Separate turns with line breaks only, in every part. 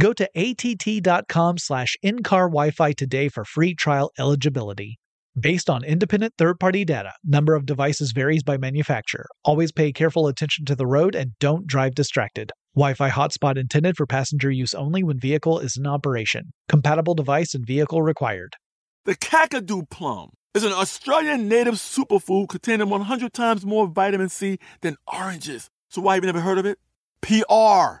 Go to att.com slash in-car Wi-Fi today for free trial eligibility. Based on independent third-party data, number of devices varies by manufacturer. Always pay careful attention to the road and don't drive distracted. Wi-Fi hotspot intended for passenger use only when vehicle is in operation. Compatible device and vehicle required.
The Kakadu plum is an Australian native superfood containing 100 times more vitamin C than oranges. So why have you never heard of it? PR.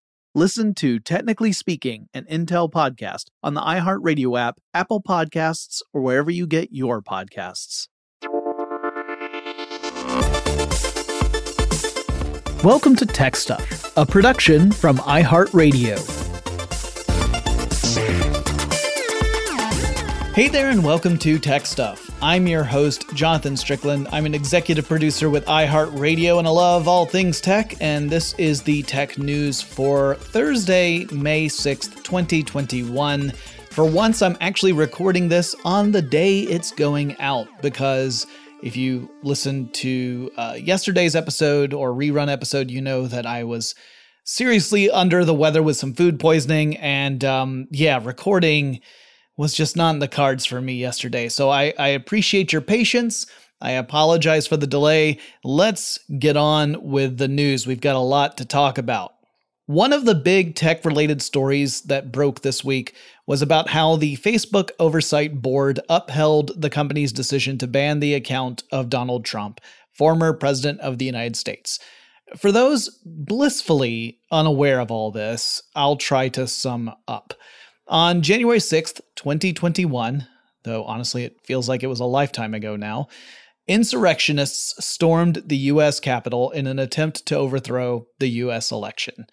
Listen to Technically Speaking, an Intel podcast on the iHeartRadio app, Apple Podcasts, or wherever you get your podcasts. Welcome to Tech Stuff, a production from iHeartRadio. Hey there, and welcome to Tech Stuff. I'm your host, Jonathan Strickland. I'm an executive producer with iHeartRadio, and I love all things tech. And this is the tech news for Thursday, May 6th, 2021. For once, I'm actually recording this on the day it's going out because if you listened to uh, yesterday's episode or rerun episode, you know that I was seriously under the weather with some food poisoning. And um, yeah, recording was just not in the cards for me yesterday. So I, I appreciate your patience. I apologize for the delay. Let's get on with the news. We've got a lot to talk about. One of the big tech related stories that broke this week was about how the Facebook Oversight Board upheld the company's decision to ban the account of Donald Trump, former president of the United States. For those blissfully unaware of all this, I'll try to sum up. On January 6th, 2021, though honestly it feels like it was a lifetime ago now, insurrectionists stormed the US Capitol in an attempt to overthrow the US election.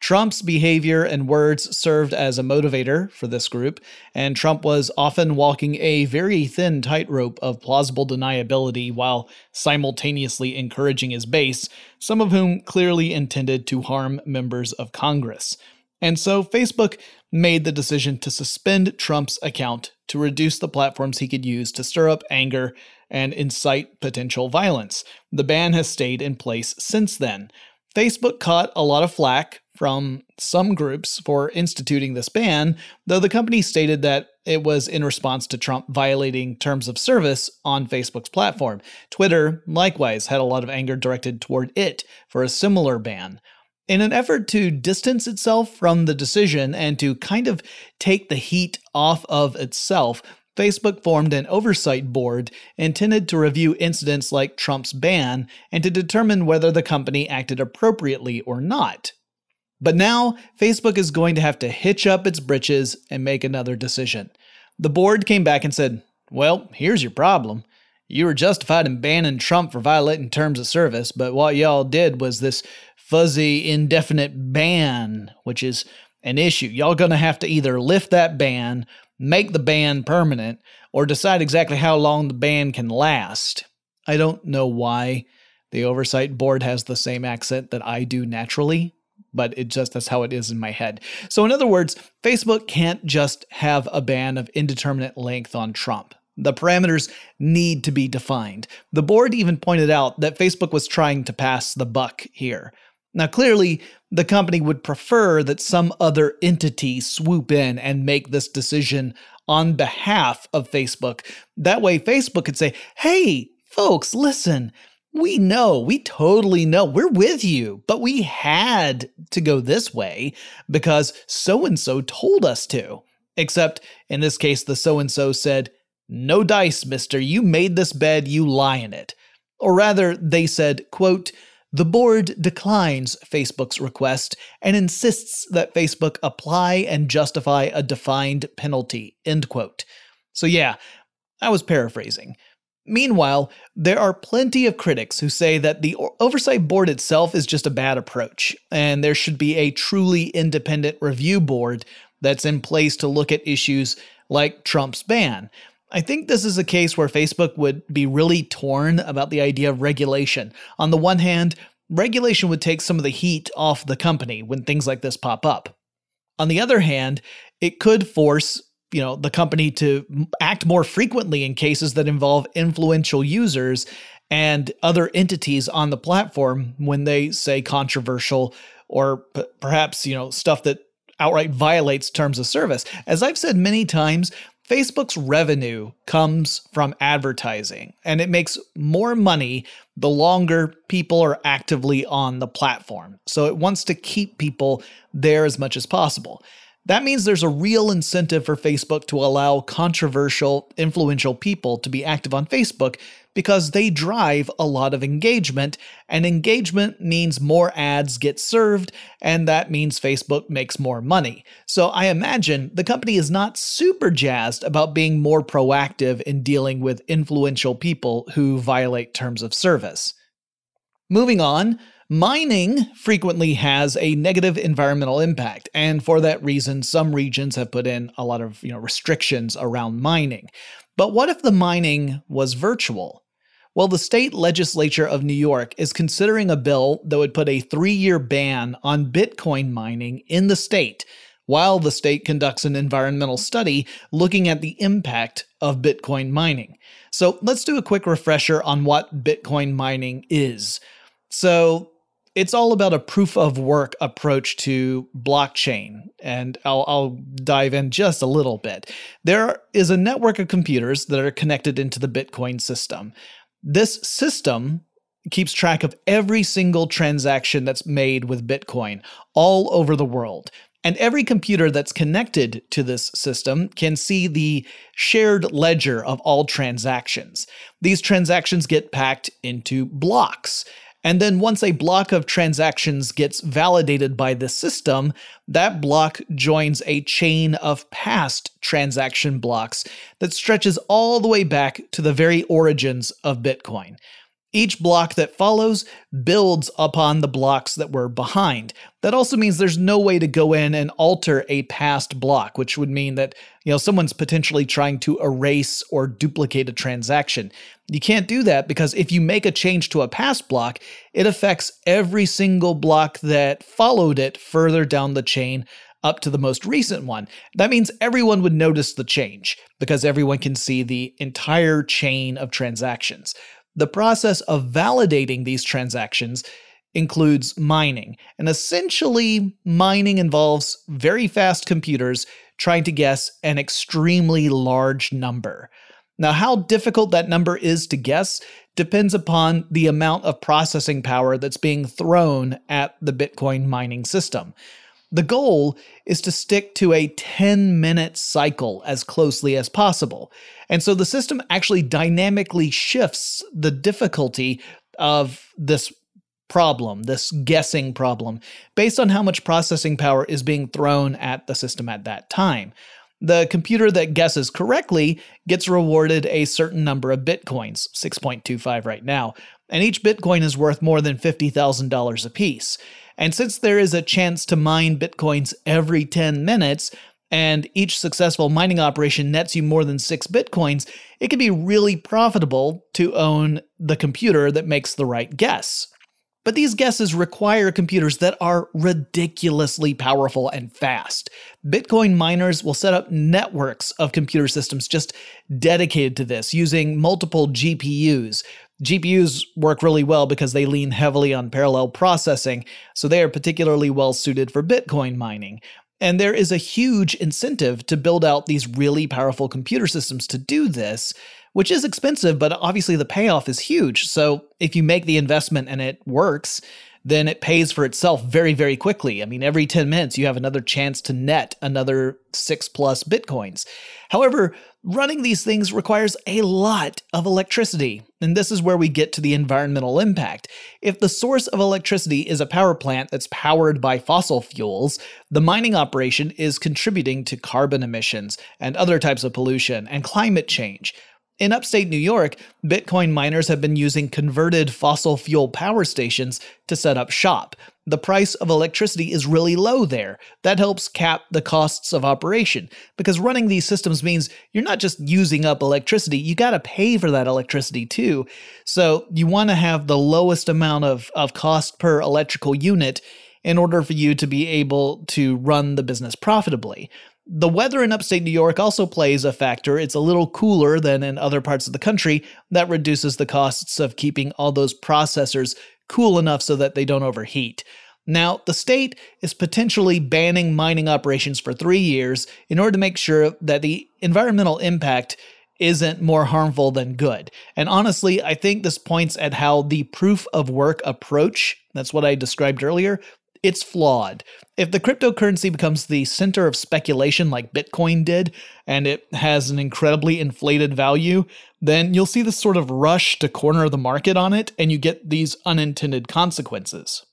Trump's behavior and words served as a motivator for this group, and Trump was often walking a very thin tightrope of plausible deniability while simultaneously encouraging his base, some of whom clearly intended to harm members of Congress. And so Facebook made the decision to suspend Trump's account to reduce the platforms he could use to stir up anger and incite potential violence. The ban has stayed in place since then. Facebook caught a lot of flack from some groups for instituting this ban, though the company stated that it was in response to Trump violating terms of service on Facebook's platform. Twitter, likewise, had a lot of anger directed toward it for a similar ban. In an effort to distance itself from the decision and to kind of take the heat off of itself, Facebook formed an oversight board intended to review incidents like Trump's ban and to determine whether the company acted appropriately or not. But now, Facebook is going to have to hitch up its britches and make another decision. The board came back and said, Well, here's your problem. You were justified in banning Trump for violating terms of service, but what y'all did was this fuzzy, indefinite ban, which is an issue. Y'all gonna have to either lift that ban, make the ban permanent, or decide exactly how long the ban can last. I don't know why the oversight board has the same accent that I do naturally, but it just that's how it is in my head. So in other words, Facebook can't just have a ban of indeterminate length on Trump. The parameters need to be defined. The board even pointed out that Facebook was trying to pass the buck here. Now, clearly, the company would prefer that some other entity swoop in and make this decision on behalf of Facebook. That way, Facebook could say, hey, folks, listen, we know, we totally know, we're with you, but we had to go this way because so and so told us to. Except in this case, the so and so said, no dice, mister. You made this bed, you lie in it. Or rather, they said, quote, the board declines Facebook's request and insists that Facebook apply and justify a defined penalty. End quote. So, yeah, I was paraphrasing. Meanwhile, there are plenty of critics who say that the oversight board itself is just a bad approach, and there should be a truly independent review board that's in place to look at issues like Trump's ban. I think this is a case where Facebook would be really torn about the idea of regulation. On the one hand, regulation would take some of the heat off the company when things like this pop up. On the other hand, it could force you know the company to act more frequently in cases that involve influential users and other entities on the platform when they say controversial or p- perhaps you know stuff that outright violates terms of service as i've said many times Facebook's revenue comes from advertising, and it makes more money the longer people are actively on the platform. So it wants to keep people there as much as possible. That means there's a real incentive for Facebook to allow controversial, influential people to be active on Facebook because they drive a lot of engagement, and engagement means more ads get served, and that means Facebook makes more money. So I imagine the company is not super jazzed about being more proactive in dealing with influential people who violate terms of service. Moving on, Mining frequently has a negative environmental impact, and for that reason, some regions have put in a lot of you know, restrictions around mining. But what if the mining was virtual? Well, the state legislature of New York is considering a bill that would put a three year ban on Bitcoin mining in the state, while the state conducts an environmental study looking at the impact of Bitcoin mining. So let's do a quick refresher on what Bitcoin mining is. So, it's all about a proof of work approach to blockchain. And I'll, I'll, dive in just a little bit. There is a network of computers that are connected into the Bitcoin system. This system keeps track of every single transaction that's made with Bitcoin all over the world. And every computer that's connected to this system can see the shared ledger of all transactions. These transactions get packed into blocks. And then once a block of transactions gets validated by the system, that block joins a chain of past transaction blocks that stretches all the way back to the very origins of Bitcoin. Each block that follows builds upon the blocks that were behind. That also means there's no way to go in and alter a past block, which would mean that, you know, someone's potentially trying to erase or duplicate a transaction. You can't do that because if you make a change to a past block, it affects every single block that followed it further down the chain up to the most recent one. That means everyone would notice the change because everyone can see the entire chain of transactions. The process of validating these transactions includes mining. And essentially, mining involves very fast computers trying to guess an extremely large number. Now, how difficult that number is to guess depends upon the amount of processing power that's being thrown at the Bitcoin mining system. The goal is to stick to a 10 minute cycle as closely as possible. And so the system actually dynamically shifts the difficulty of this problem, this guessing problem, based on how much processing power is being thrown at the system at that time. The computer that guesses correctly gets rewarded a certain number of bitcoins, 6.25 right now, and each bitcoin is worth more than $50,000 apiece. And since there is a chance to mine bitcoins every 10 minutes, and each successful mining operation nets you more than six bitcoins, it can be really profitable to own the computer that makes the right guess. But these guesses require computers that are ridiculously powerful and fast. Bitcoin miners will set up networks of computer systems just dedicated to this, using multiple GPUs. GPUs work really well because they lean heavily on parallel processing, so they are particularly well suited for Bitcoin mining. And there is a huge incentive to build out these really powerful computer systems to do this, which is expensive, but obviously the payoff is huge. So if you make the investment and it works, then it pays for itself very, very quickly. I mean, every 10 minutes, you have another chance to net another six plus bitcoins. However, running these things requires a lot of electricity. And this is where we get to the environmental impact. If the source of electricity is a power plant that's powered by fossil fuels, the mining operation is contributing to carbon emissions and other types of pollution and climate change. In upstate New York, Bitcoin miners have been using converted fossil fuel power stations to set up shop. The price of electricity is really low there. That helps cap the costs of operation because running these systems means you're not just using up electricity, you got to pay for that electricity too. So you want to have the lowest amount of, of cost per electrical unit in order for you to be able to run the business profitably. The weather in upstate New York also plays a factor. It's a little cooler than in other parts of the country. That reduces the costs of keeping all those processors cool enough so that they don't overheat. Now, the state is potentially banning mining operations for three years in order to make sure that the environmental impact isn't more harmful than good. And honestly, I think this points at how the proof of work approach, that's what I described earlier, it's flawed. If the cryptocurrency becomes the center of speculation like Bitcoin did, and it has an incredibly inflated value, then you'll see this sort of rush to corner the market on it, and you get these unintended consequences.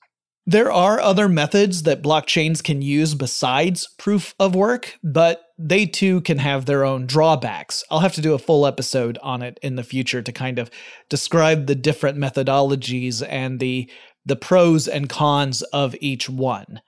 There are other methods that blockchains can use besides proof of work, but they too can have their own drawbacks. I'll have to do a full episode on it in the future to kind of describe the different methodologies and the the pros and cons of each one.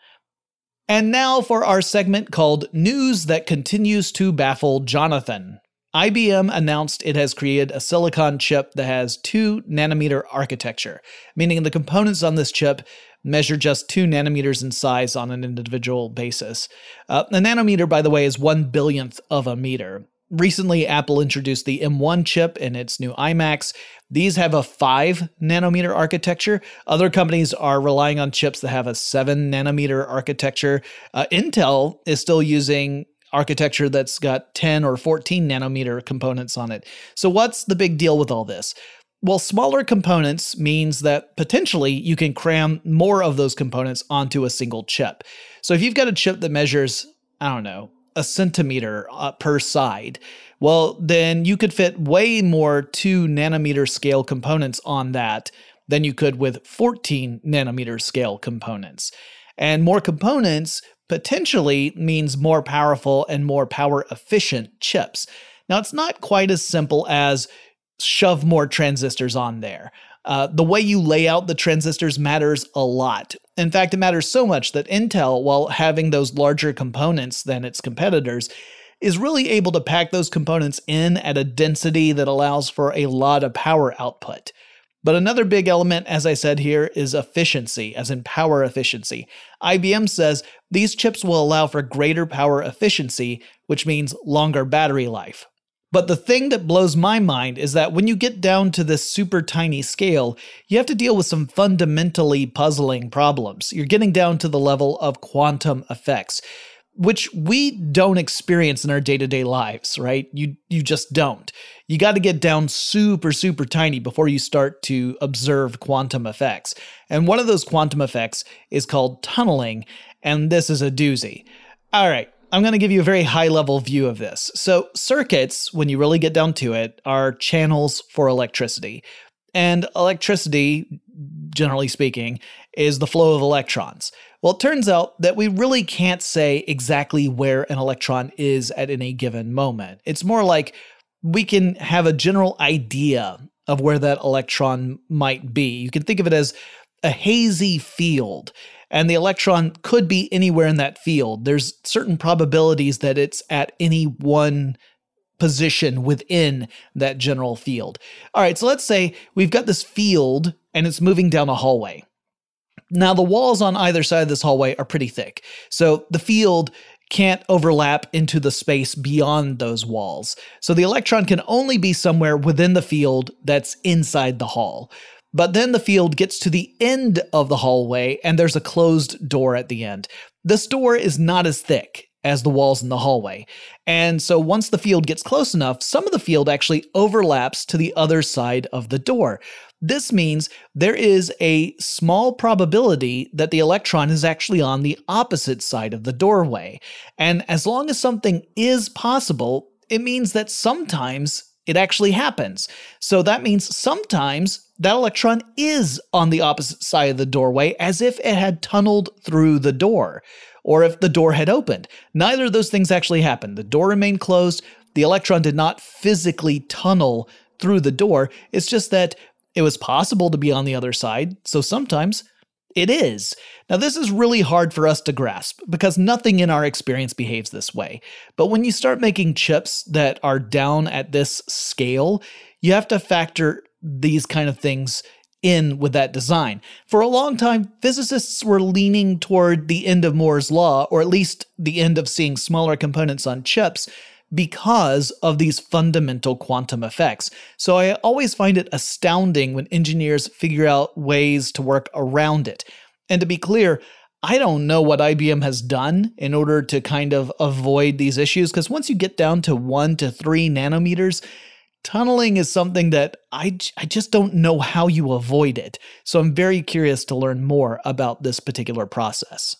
And now for our segment called News That Continues to Baffle Jonathan. IBM announced it has created a silicon chip that has 2 nanometer architecture, meaning the components on this chip measure just 2 nanometers in size on an individual basis. Uh, a nanometer, by the way, is 1 billionth of a meter. Recently, Apple introduced the M1 chip in its new iMacs. These have a 5 nanometer architecture. Other companies are relying on chips that have a 7 nanometer architecture. Uh, Intel is still using architecture that's got 10 or 14 nanometer components on it. So, what's the big deal with all this? Well, smaller components means that potentially you can cram more of those components onto a single chip. So, if you've got a chip that measures, I don't know, a centimeter uh, per side. Well, then you could fit way more 2 nanometer scale components on that than you could with 14 nanometer scale components. And more components potentially means more powerful and more power efficient chips. Now, it's not quite as simple as shove more transistors on there. Uh, the way you lay out the transistors matters a lot. In fact, it matters so much that Intel, while having those larger components than its competitors, is really able to pack those components in at a density that allows for a lot of power output. But another big element, as I said here, is efficiency, as in power efficiency. IBM says these chips will allow for greater power efficiency, which means longer battery life. But the thing that blows my mind is that when you get down to this super tiny scale, you have to deal with some fundamentally puzzling problems. You're getting down to the level of quantum effects, which we don't experience in our day-to-day lives, right? You you just don't. You got to get down super super tiny before you start to observe quantum effects. And one of those quantum effects is called tunneling, and this is a doozy. All right, I'm going to give you a very high level view of this. So, circuits, when you really get down to it, are channels for electricity. And electricity, generally speaking, is the flow of electrons. Well, it turns out that we really can't say exactly where an electron is at any given moment. It's more like we can have a general idea of where that electron might be. You can think of it as a hazy field, and the electron could be anywhere in that field. There's certain probabilities that it's at any one position within that general field. All right, so let's say we've got this field and it's moving down a hallway. Now, the walls on either side of this hallway are pretty thick. So the field can't overlap into the space beyond those walls. So the electron can only be somewhere within the field that's inside the hall. But then the field gets to the end of the hallway and there's a closed door at the end. This door is not as thick as the walls in the hallway. And so once the field gets close enough, some of the field actually overlaps to the other side of the door. This means there is a small probability that the electron is actually on the opposite side of the doorway. And as long as something is possible, it means that sometimes it actually happens. So that means sometimes that electron is on the opposite side of the doorway as if it had tunneled through the door, or if the door had opened. Neither of those things actually happened. The door remained closed. The electron did not physically tunnel through the door. It's just that it was possible to be on the other side, so sometimes it is. Now, this is really hard for us to grasp because nothing in our experience behaves this way. But when you start making chips that are down at this scale, you have to factor these kind of things in with that design. For a long time, physicists were leaning toward the end of Moore's Law, or at least the end of seeing smaller components on chips, because of these fundamental quantum effects. So I always find it astounding when engineers figure out ways to work around it. And to be clear, I don't know what IBM has done in order to kind of avoid these issues, because once you get down to one to three nanometers, tunneling is something that I, I just don't know how you avoid it. So I'm very curious to learn more about this particular process.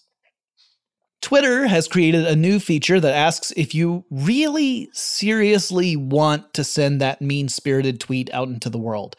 Twitter has created a new feature that asks if you really seriously want to send that mean spirited tweet out into the world.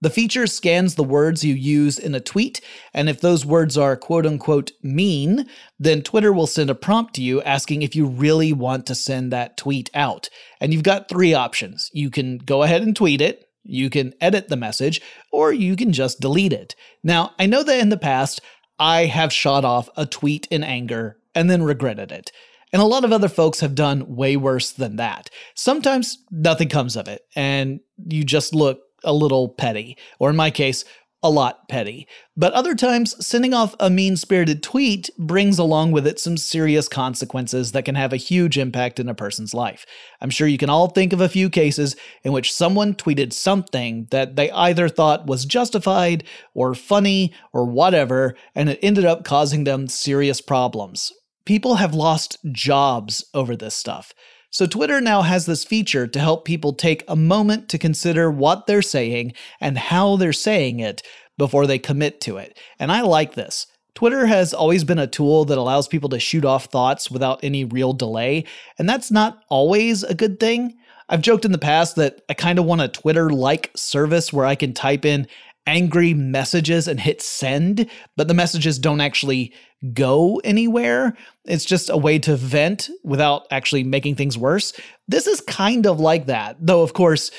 The feature scans the words you use in a tweet, and if those words are quote unquote mean, then Twitter will send a prompt to you asking if you really want to send that tweet out. And you've got three options. You can go ahead and tweet it, you can edit the message, or you can just delete it. Now, I know that in the past, I have shot off a tweet in anger and then regretted it. And a lot of other folks have done way worse than that. Sometimes nothing comes of it, and you just look a little petty, or in my case, a lot petty. But other times, sending off a mean spirited tweet brings along with it some serious consequences that can have a huge impact in a person's life. I'm sure you can all think of a few cases in which someone tweeted something that they either thought was justified or funny or whatever, and it ended up causing them serious problems. People have lost jobs over this stuff. So, Twitter now has this feature to help people take a moment to consider what they're saying and how they're saying it before they commit to it. And I like this. Twitter has always been a tool that allows people to shoot off thoughts without any real delay, and that's not always a good thing. I've joked in the past that I kind of want a Twitter like service where I can type in angry messages and hit send, but the messages don't actually go anywhere. It's just a way to vent without actually making things worse. This is kind of like that, though, of course,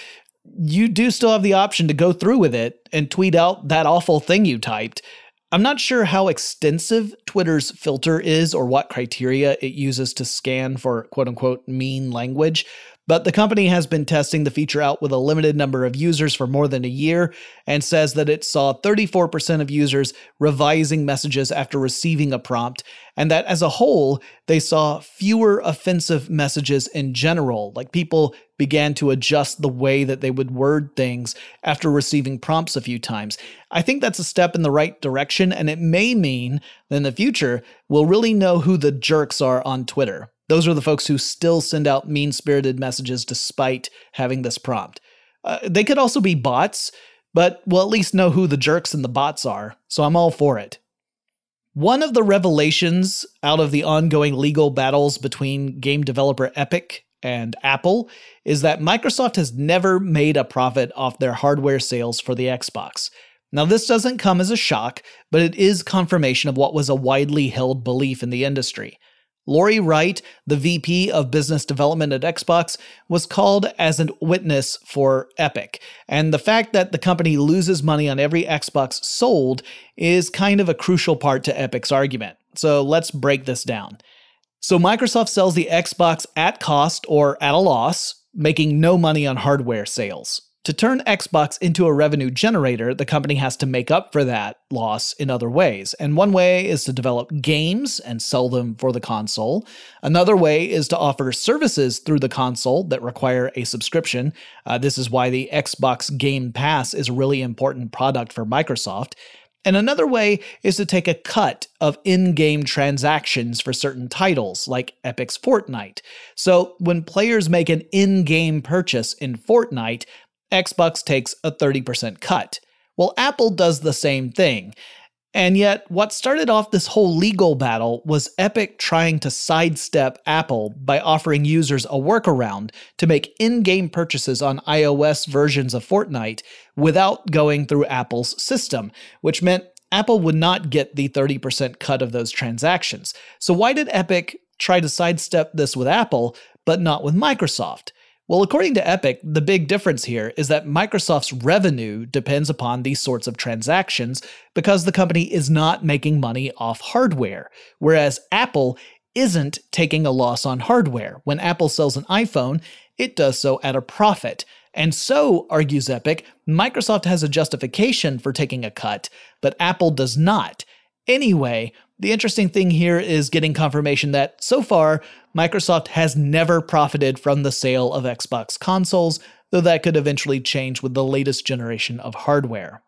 you do still have the option to go through with it and tweet out that awful thing you typed. I'm not sure how extensive Twitter's filter is or what criteria it uses to scan for quote unquote mean language, but the company has been testing the feature out with a limited number of users for more than a year and says that it saw 34% of users revising messages after receiving a prompt, and that as a whole, they saw fewer offensive messages in general. Like people began to adjust the way that they would word things after receiving prompts a few times. I think that's a step in the right direction, and it may mean that in the future, we'll really know who the jerks are on Twitter. Those are the folks who still send out mean spirited messages despite having this prompt. Uh, they could also be bots, but we'll at least know who the jerks and the bots are, so I'm all for it. One of the revelations out of the ongoing legal battles between game developer Epic and Apple is that Microsoft has never made a profit off their hardware sales for the Xbox. Now, this doesn't come as a shock, but it is confirmation of what was a widely held belief in the industry. Lori Wright, the VP of Business Development at Xbox, was called as a witness for Epic. And the fact that the company loses money on every Xbox sold is kind of a crucial part to Epic's argument. So let's break this down. So Microsoft sells the Xbox at cost or at a loss, making no money on hardware sales. To turn Xbox into a revenue generator, the company has to make up for that loss in other ways. And one way is to develop games and sell them for the console. Another way is to offer services through the console that require a subscription. Uh, this is why the Xbox Game Pass is a really important product for Microsoft. And another way is to take a cut of in game transactions for certain titles, like Epic's Fortnite. So when players make an in game purchase in Fortnite, Xbox takes a 30% cut. Well, Apple does the same thing. And yet, what started off this whole legal battle was Epic trying to sidestep Apple by offering users a workaround to make in game purchases on iOS versions of Fortnite without going through Apple's system, which meant Apple would not get the 30% cut of those transactions. So, why did Epic try to sidestep this with Apple, but not with Microsoft? Well, according to Epic, the big difference here is that Microsoft's revenue depends upon these sorts of transactions because the company is not making money off hardware, whereas Apple isn't taking a loss on hardware. When Apple sells an iPhone, it does so at a profit. And so, argues Epic, Microsoft has a justification for taking a cut, but Apple does not. Anyway, the interesting thing here is getting confirmation that so far, Microsoft has never profited from the sale of Xbox consoles, though that could eventually change with the latest generation of hardware.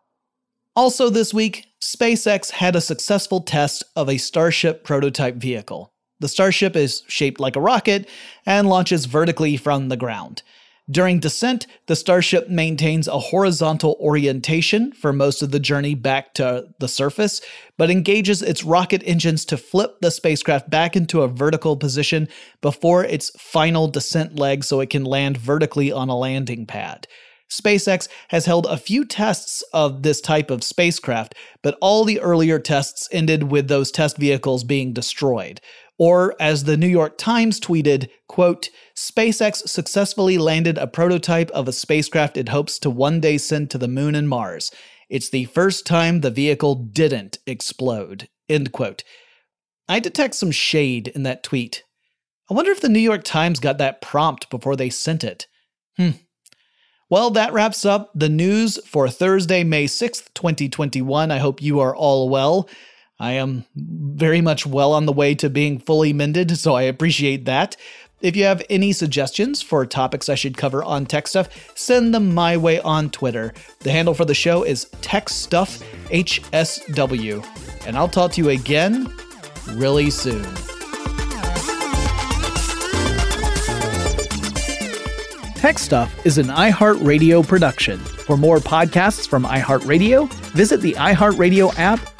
Also, this week, SpaceX had a successful test of a Starship prototype vehicle. The Starship is shaped like a rocket and launches vertically from the ground. During descent, the Starship maintains a horizontal orientation for most of the journey back to the surface, but engages its rocket engines to flip the spacecraft back into a vertical position before its final descent leg so it can land vertically on a landing pad. SpaceX has held a few tests of this type of spacecraft, but all the earlier tests ended with those test vehicles being destroyed. Or, as the New York Times tweeted, quote, SpaceX successfully landed a prototype of a spacecraft it hopes to one day send to the moon and Mars. It's the first time the vehicle didn't explode. End quote. I detect some shade in that tweet. I wonder if the New York Times got that prompt before they sent it. Hmm. Well, that wraps up the news for Thursday, May 6th, 2021. I hope you are all well. I am very much well on the way to being fully mended, so I appreciate that. If you have any suggestions for topics I should cover on Tech Stuff, send them my way on Twitter. The handle for the show is TechStuffHSW. And I'll talk to you again really soon. Tech Stuff is an iHeartRadio production. For more podcasts from iHeartRadio, visit the iHeartRadio app